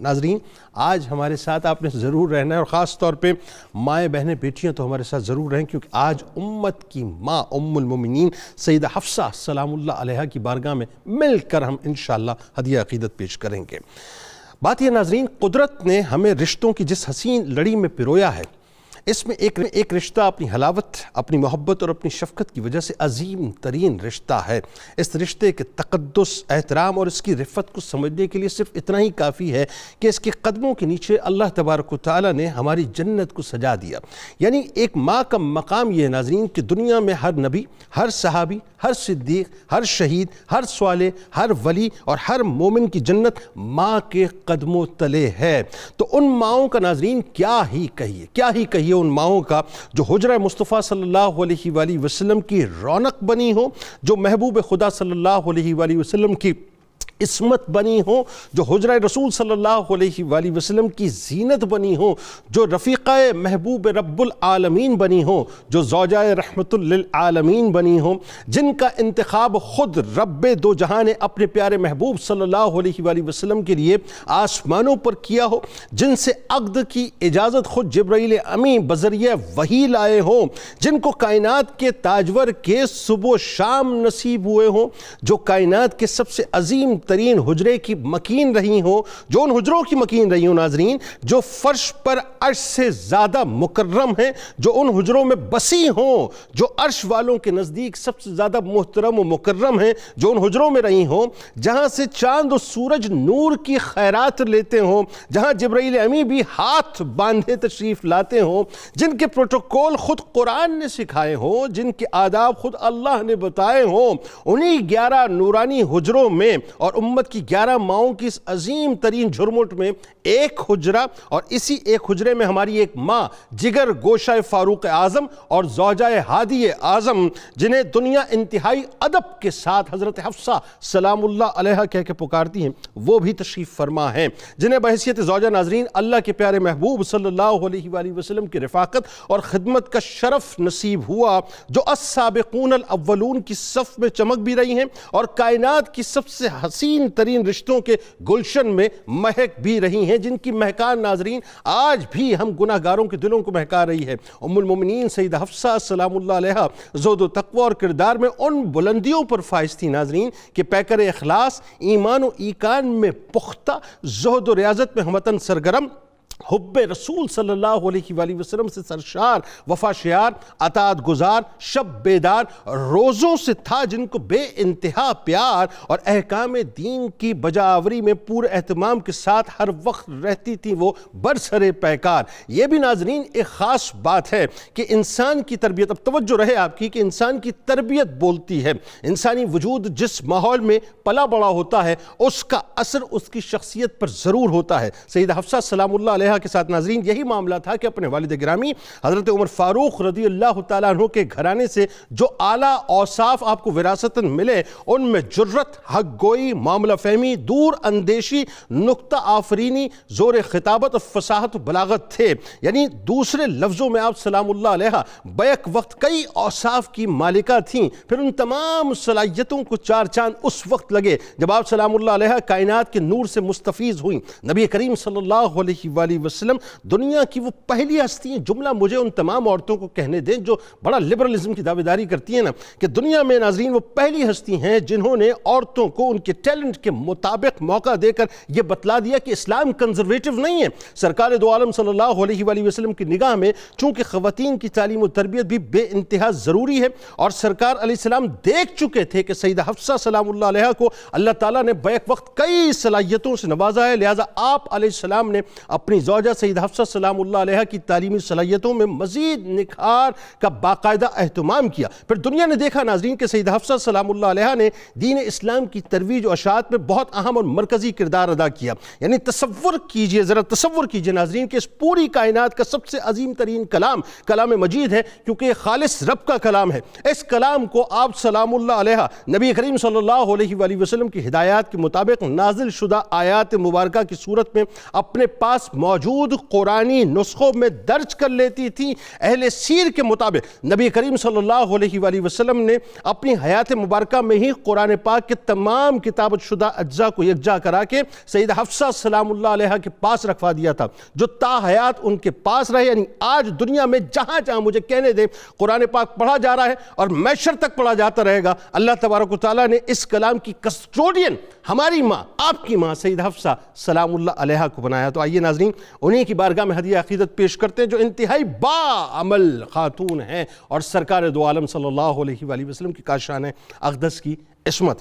ناظرین، آج ہمارے ساتھ آپ نے ضرور رہنا ہے اور خاص طور پہ مائیں بہنیں بیٹیاں تو ہمارے ساتھ ضرور رہیں کیونکہ آج امت کی ماں ام المومنین سیدہ حفصہ سلام اللہ علیہ کی بارگاہ میں مل کر ہم انشاءاللہ ہدیہ عقیدت پیش کریں گے۔ بات یہ ناظرین، قدرت نے ہمیں رشتوں کی جس حسین لڑی میں پرویا ہے اس میں ایک ایک رشتہ اپنی حلاوت، اپنی محبت اور اپنی شفقت کی وجہ سے عظیم ترین رشتہ ہے۔ اس رشتے کے تقدس، احترام اور اس کی رفت کو سمجھنے کے لیے صرف اتنا ہی کافی ہے کہ اس کے قدموں کے نیچے اللہ تبارک و تعالیٰ نے ہماری جنت کو سجا دیا۔ یعنی ایک ماں کا مقام یہ ناظرین کہ دنیا میں ہر نبی، ہر صحابی، ہر صدیق، ہر شہید، ہر سوالے ہر ولی اور ہر مومن کی جنت ماں کے قدموں تلے ہے۔ تو ان ماؤں کا ناظرین کیا ہی کہیے، کیا ہی کہیے؟ ان ماؤں کا جو حجرہ مصطفیٰ صلی اللہ علیہ وآلہ وسلم کی رونق بنی ہو، جو محبوب خدا صلی اللہ علیہ وآلہ وسلم کی عصمت بنی ہوں، جو حجرہ رسول صلی اللہ علیہ وآلہ وسلم کی زینت بنی ہوں، جو رفیقہ محبوب رب العالمین بنی ہوں، جو زوجہ رحمت للعالمین بنی ہوں، جن کا انتخاب خود رب دو جہاں نے اپنے پیارے محبوب صلی اللہ علیہ وآلہ وسلم کے لیے آسمانوں پر کیا ہو، جن سے عقد کی اجازت خود جبرائیل امی بذریعہ وہی لائے ہوں، جن کو کائنات کے تاجور کے صبح و شام نصیب ہوئے ہوں، جو کائنات کے سب سے عظیم ترین حجرے کی مکین رہی ہوں، جو ان حجروں کی مکین رہی ہوں ناظرین، جو فرش پر عرش سے زیادہ مکرم ہیں، جو ان حجروں میں بسی ہوں، جو عرش والوں کے نزدیک سب سے زیادہ محترم و مکرم ہیں، جو ان حجروں میں رہی ہوں، جہاں سے چاند و سورج نور کی خیرات لیتے ہوں، جہاں جبرائیل امی بھی ہاتھ باندھے تشریف لاتے ہوں، جن کے پروٹوکول خود قرآن نے سکھائے ہوں، جن کے آداب خود اللہ نے بتائے ہوں، انہی گیارہ نورانی حجروں میں اور اور امت کی گیارہ ماؤں کی اس عظیم ترین جھرمٹ میں ایک حجرہ اور اسی ایک حجرے میں ہماری ایک ماں، جگر گوشہ فاروق اعظم اور زوجہ ہادی اعظم، جنہیں دنیا انتہائی ادب کے ساتھ حضرت حفصہ سلام اللہ علیہ کہہ کے پکارتی ہیں، وہ بھی تشریف فرما ہیں۔ جنہیں بحثیت زوجہ ناظرین اللہ کے پیارے محبوب صلی اللہ علیہ وآلہ وسلم کی رفاقت اور خدمت کا شرف نصیب ہوا، جو السابقون الاولون کی صف میں چمک بھی رہی ہیں اور کائنات کی سب سے حسین حسین ترین رشتوں کے گلشن میں مہک بھی رہی ہیں، جن کی مہکان ناظرین آج بھی ہم گناہ گاروں کے دلوں کو مہکا رہی ہے۔ ام المومنین سیدہ حفصہ سلام اللہ علیہ زود و تقوی اور کردار میں ان بلندیوں پر فائز تھی۔ ناظرین، کہ پیکر اخلاص، ایمان و ایکان میں پختہ، زہد و ریاضت میں ہمتن سرگرم حب رسول صلی اللہ علیہ وآلہ وسلم سے سرشار، وفا شیار، اطاعت گزار، شب بیدار، روزوں سے تھا جن کو بے انتہا پیار اور احکام دین کی بجاوری میں پورے اہتمام کے ساتھ ہر وقت رہتی تھی وہ برسر پیکار۔ یہ بھی ناظرین ایک خاص بات ہے کہ انسان کی تربیت، اب توجہ رہے آپ کی کہ انسان کی تربیت بولتی ہے۔ انسانی وجود جس ماحول میں پلا بڑا ہوتا ہے، اس کا اثر اس کی شخصیت پر ضرور ہوتا ہے۔ سیدہ حفصہ سلام اللہ علیہ علیہ کے ساتھ ناظرین، یہی معاملہ تھا کہ اپنے والد گرامی حضرت عمر فاروق رضی اللہ تعالیٰ عنہ کے گھرانے سے جو اعلیٰ اوصاف آپ کو وراثتاً ملے، ان میں جرت حق گوئی، معاملہ فہمی، دور اندیشی، نقطہ آفرینی، زور خطابت اور فصاحت و بلاغت تھے۔ یعنی دوسرے لفظوں میں آپ سلام اللہ علیہ، بیک وقت کئی اوصاف کی مالکہ تھیں، پھر ان تمام صلاحیتوں کو چار چاند اس وقت لگے جب آپ سلام اللہ علیہ کائنات کے نور سے مستفیض ہوئیں۔ نبی کریم صلی اللہ علیہ وآلہ علیہ وسلم، دنیا کی وہ پہلی ہستی ہیں۔ جملہ مجھے ان تمام عورتوں کو کہنے دیں جو بڑا لبرلزم کی دعویداری کرتی ہیں نا کہ دنیا میں ناظرین وہ پہلی ہستی ہیں جنہوں نے عورتوں کو ان کے ٹیلنٹ کے مطابق موقع دے کر یہ بتلا دیا کہ اسلام کنزرویٹو نہیں ہے۔ سرکار دو عالم صلی اللہ علیہ وآلہ وسلم کی نگاہ میں چونکہ خواتین کی تعلیم و تربیت بھی بے انتہا ضروری ہے اور سرکار علیہ السلام دیکھ چکے تھے کہ سیدہ حفصہ سلام اللہ علیہ کو اللہ تعالیٰ نے بیک وقت کئی صلاحیتوں سے نوازا ہے، لہٰذا آپ علیہ السلام نے اپنی زوجہ سید حفصہ سلام اللہ علیہ کی تعلیمی صلاحیتوں میں مزید نکھار کا باقاعدہ اہتمام کیا۔ پھر دنیا نے دیکھا ناظرین کہ سید حفصہ سلام اللہ علیہ نے دین اسلام کی ترویج و اشاعت میں بہت اہم اور مرکزی کردار ادا کیا۔ یعنی تصور کیجیے، ذرا تصور کیجیے ناظرین کہ اس پوری کائنات کا سب سے عظیم ترین کلام کلام مجید ہے، کیونکہ یہ خالص رب کا کلام ہے۔ اس کلام کو آپ سلام اللہ علیہ، نبی کریم صلی اللہ علیہ وآلہ وسلم کی ہدایات کے مطابق نازل شدہ آیات مبارکہ کی صورت میں اپنے پاس موجود موجود قرآنی نسخوں میں درج کر لیتی تھیں اہل سیر کے مطابق۔ نبی کریم صلی اللہ علیہ وآلہ وسلم نے اپنی حیات مبارکہ میں ہی قرآن پاک کے تمام کتابت شدہ اجزاء کو یکجا کرا کے سیدہ حفصہ سلام اللہ علیہ کے پاس رکھوا دیا تھا۔ جو تا حیات ان کے پاس رہے یعنی آج دنیا میں جہاں جہاں مجھے کہنے دیں، قرآن پاک پڑھا جا رہا ہے اور میشر تک پڑھا جاتا رہے گا۔ اللہ تبارک و تعالیٰ نے اس کلام کی کسٹوڈین ہماری ماں، آپ کی ماں سید حفصہ سلام اللہ علیہ کو بنایا۔ تو آئیے ناظرین انہی کی بارگاہ میں ہدیہ عقیدت پیش کرتے ہیں جو انتہائی با عمل خاتون ہیں اور سرکار دو عالم صلی اللہ علیہ وآلہ وسلم کی کاشان اقدس کی عصمت ہے۔